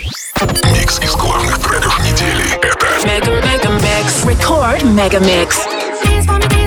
Микс из главных треков недели. Это Мега Мега Микс. Record Мега Микс.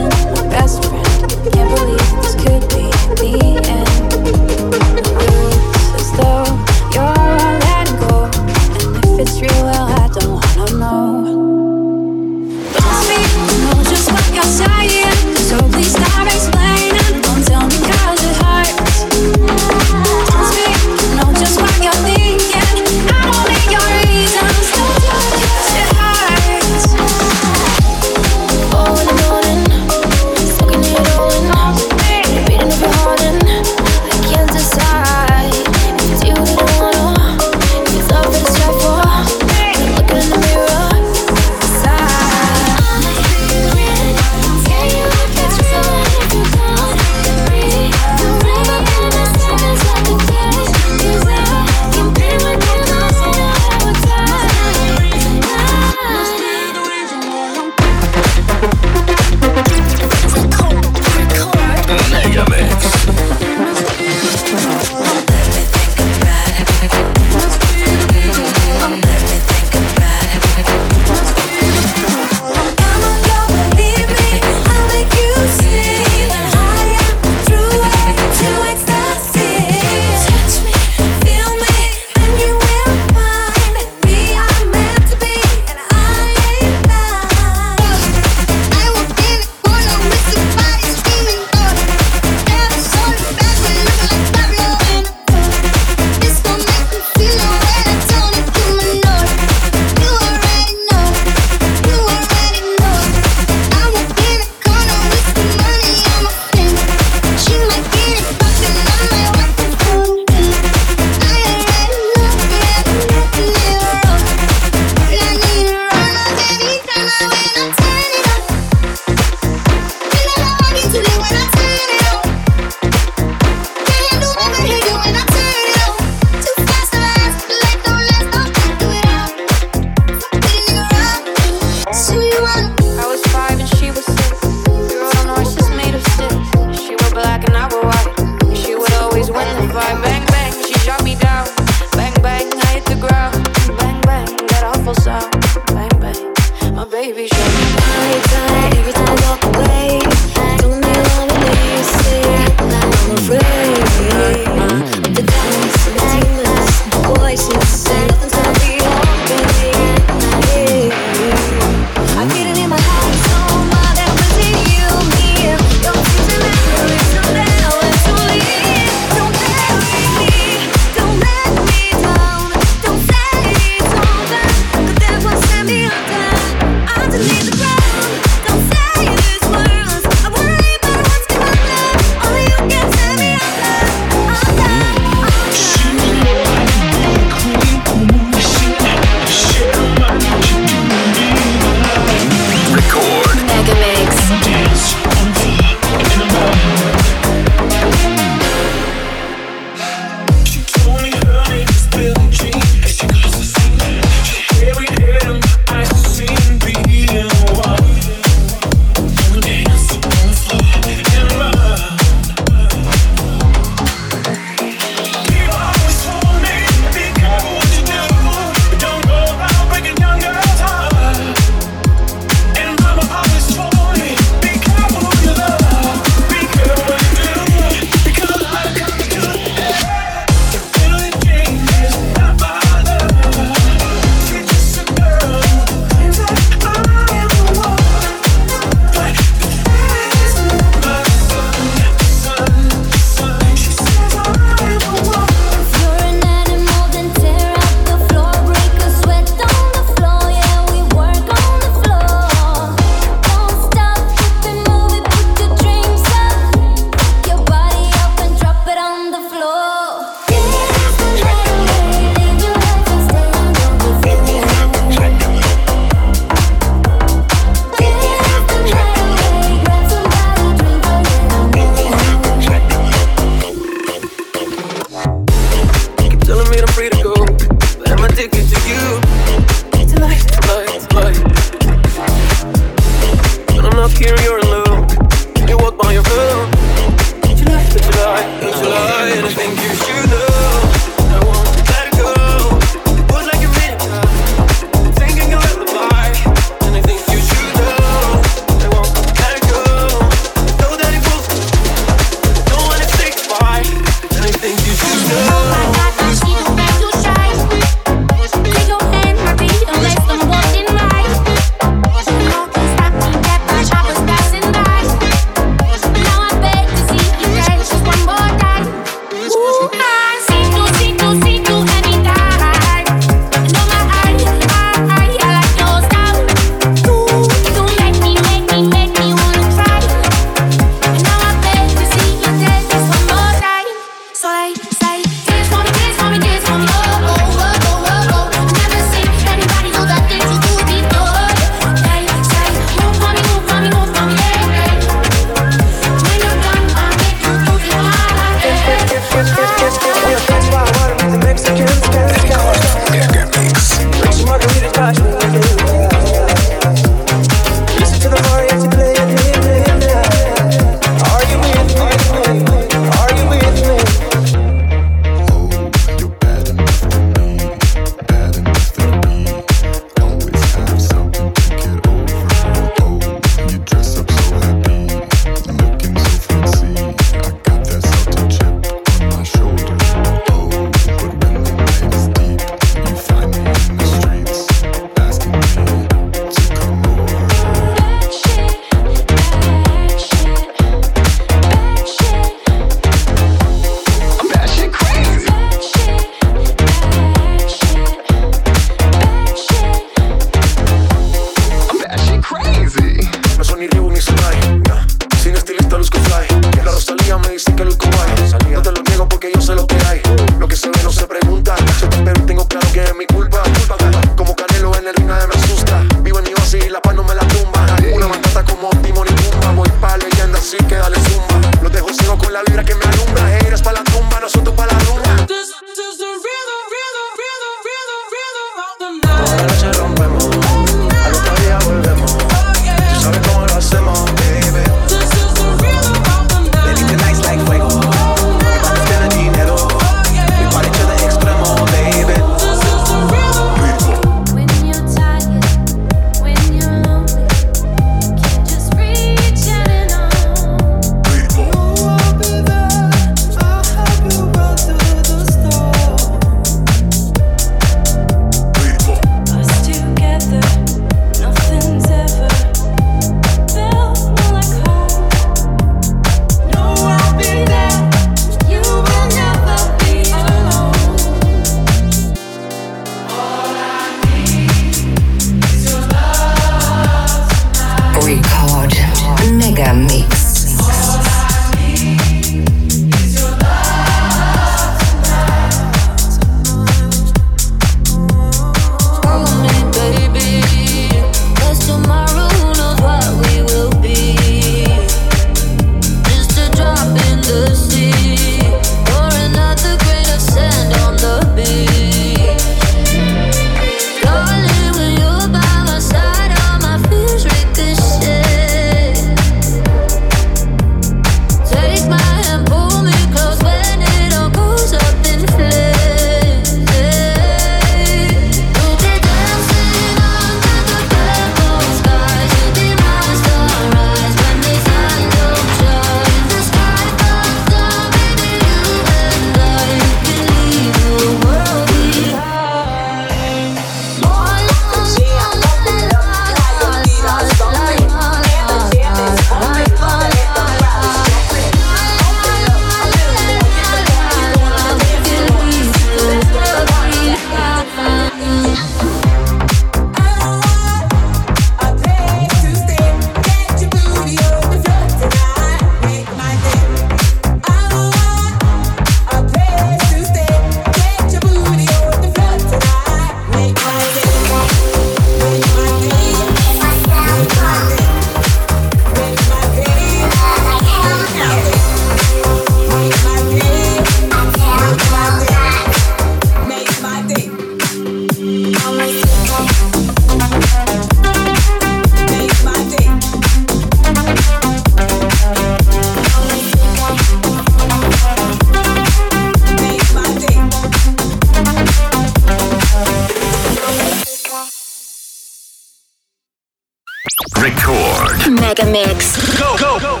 Record. Mega Mix. Go, go, go.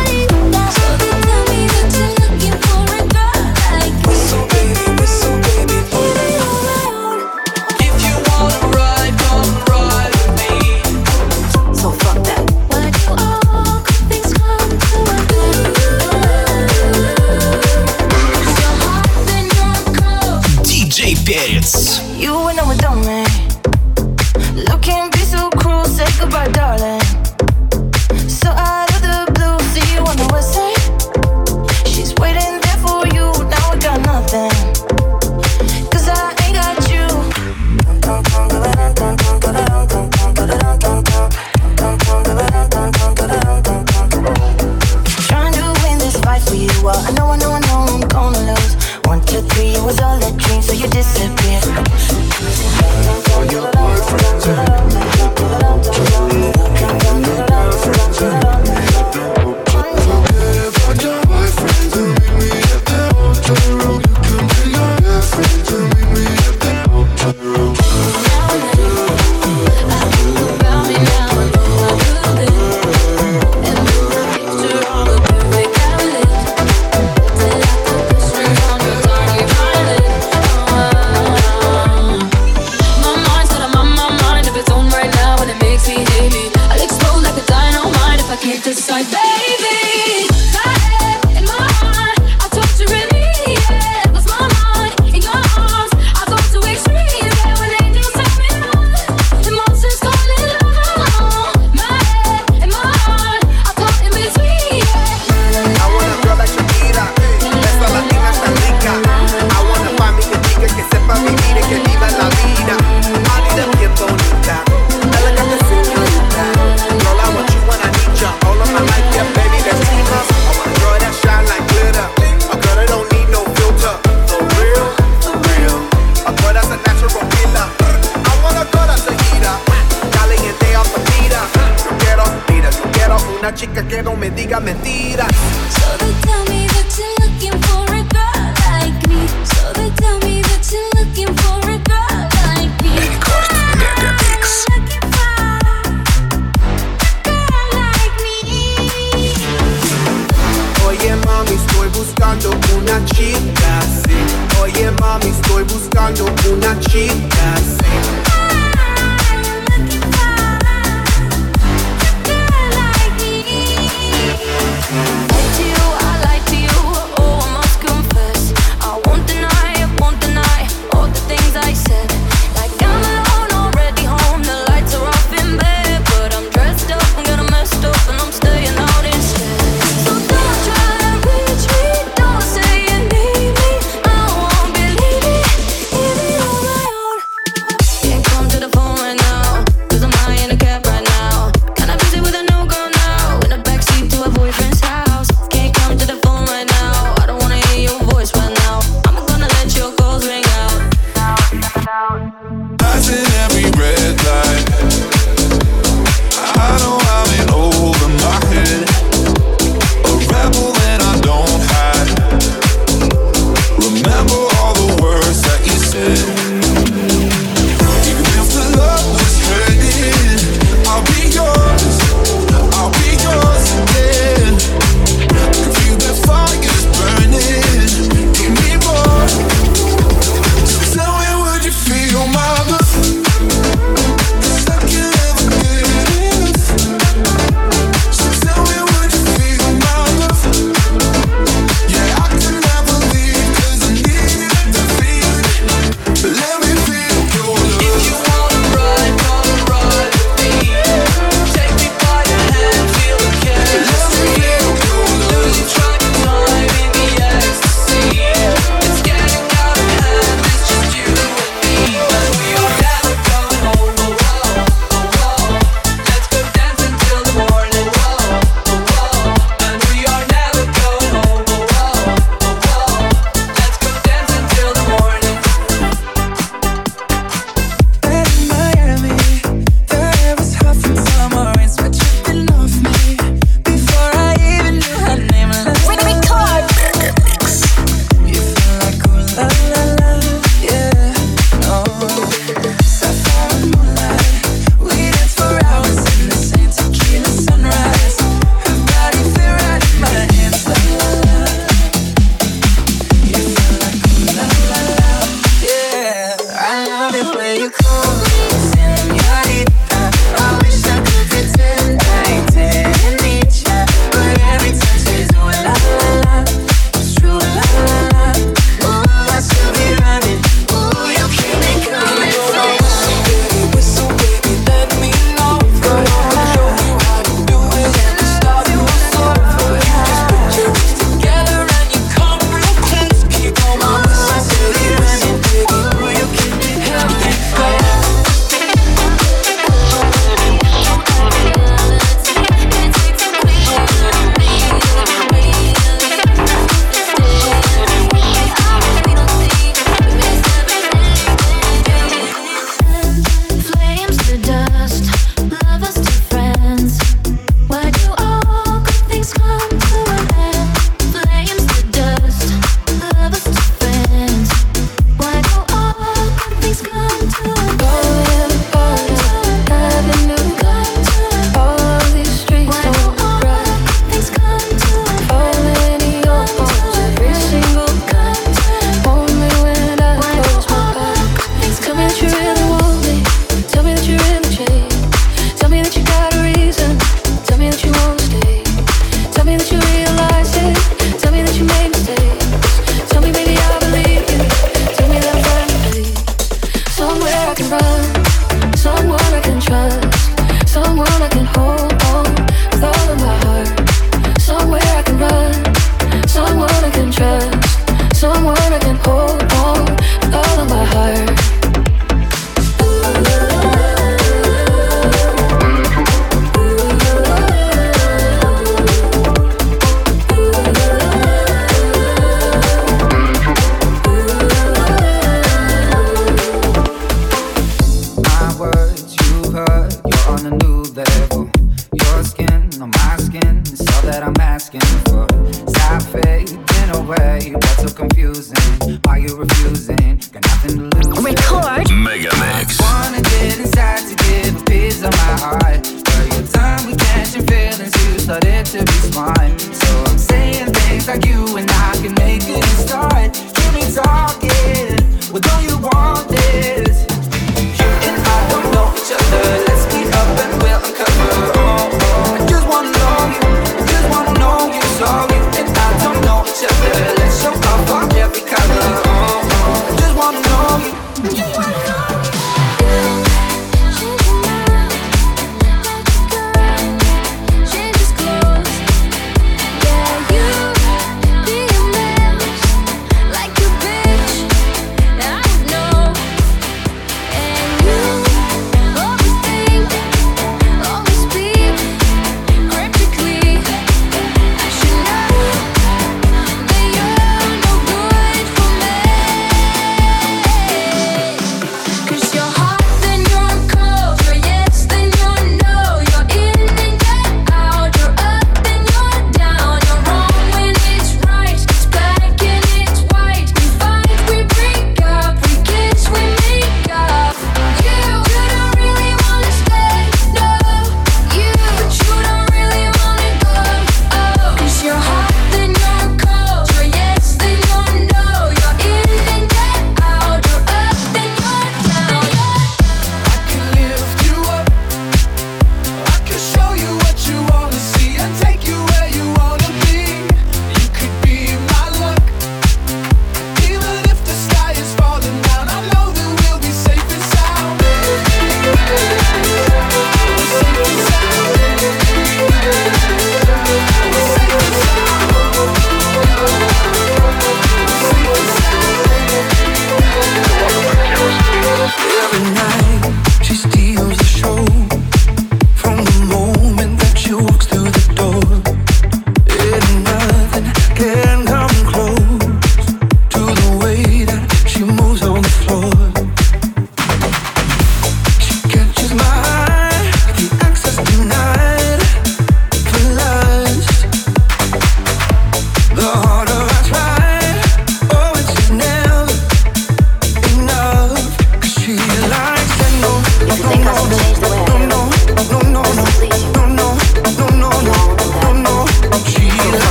Hey,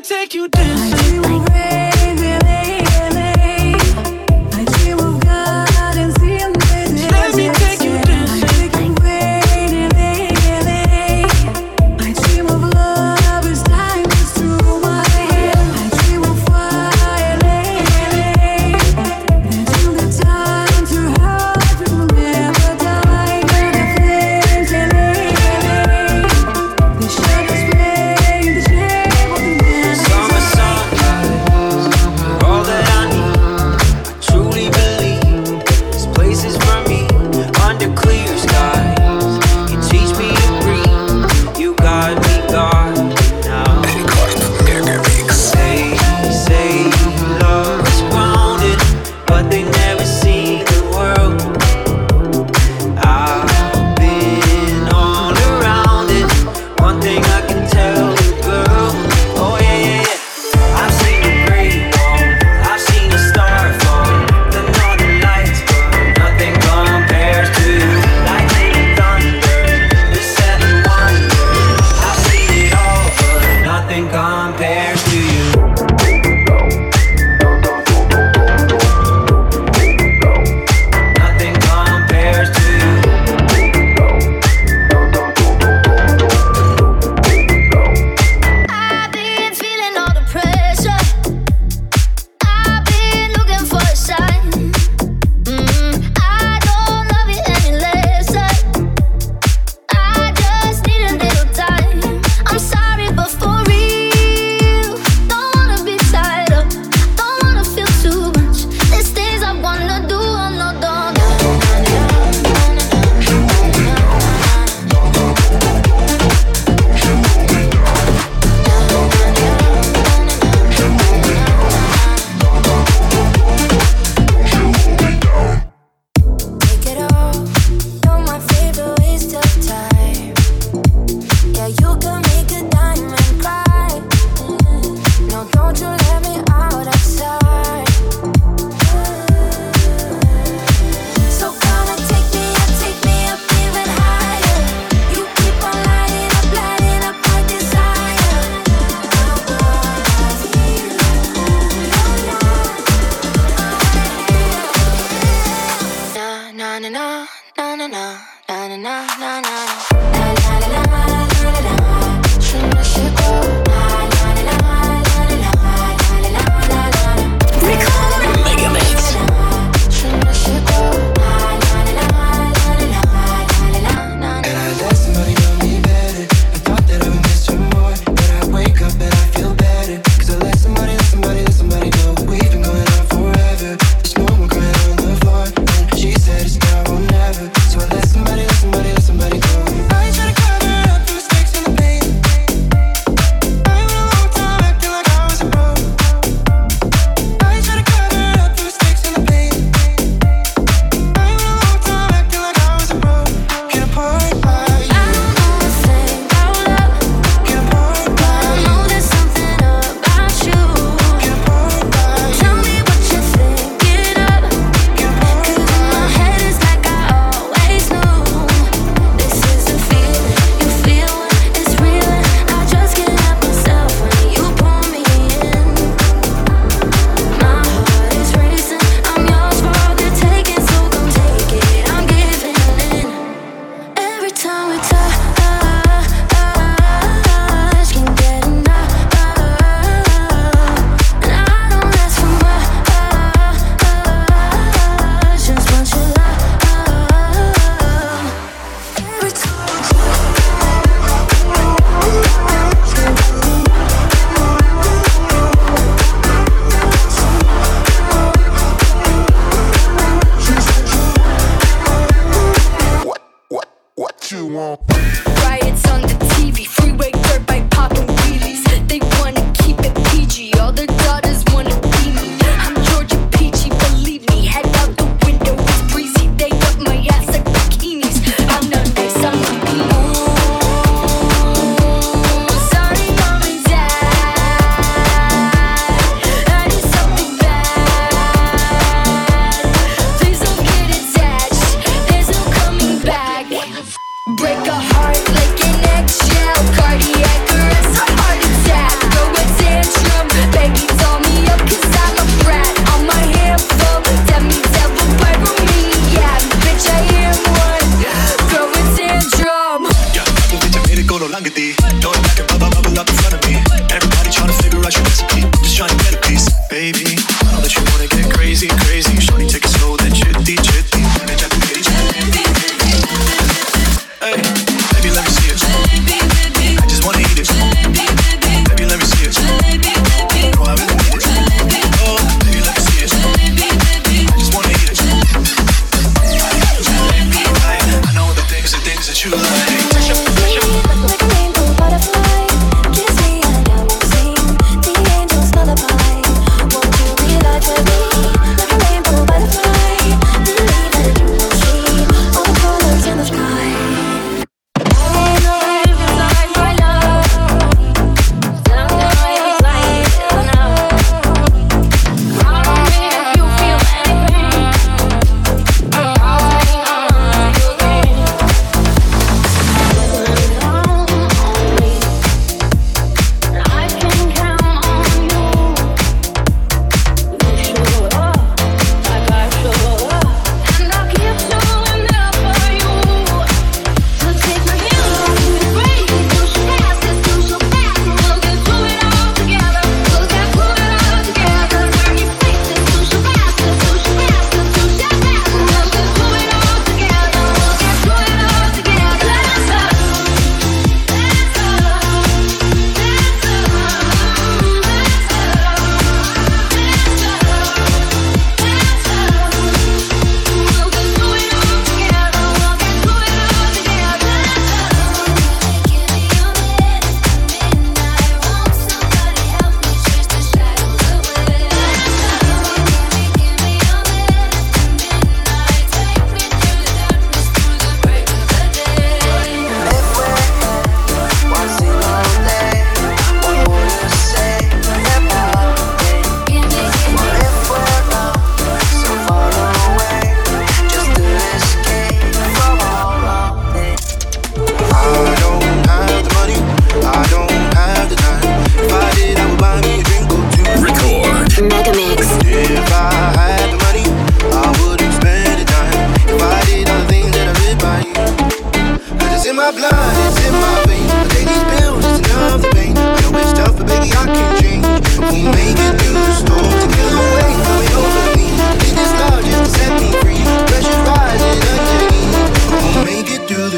take you dancing.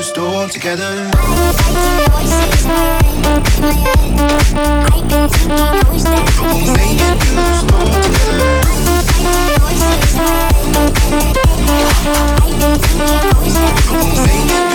The storm together. We'll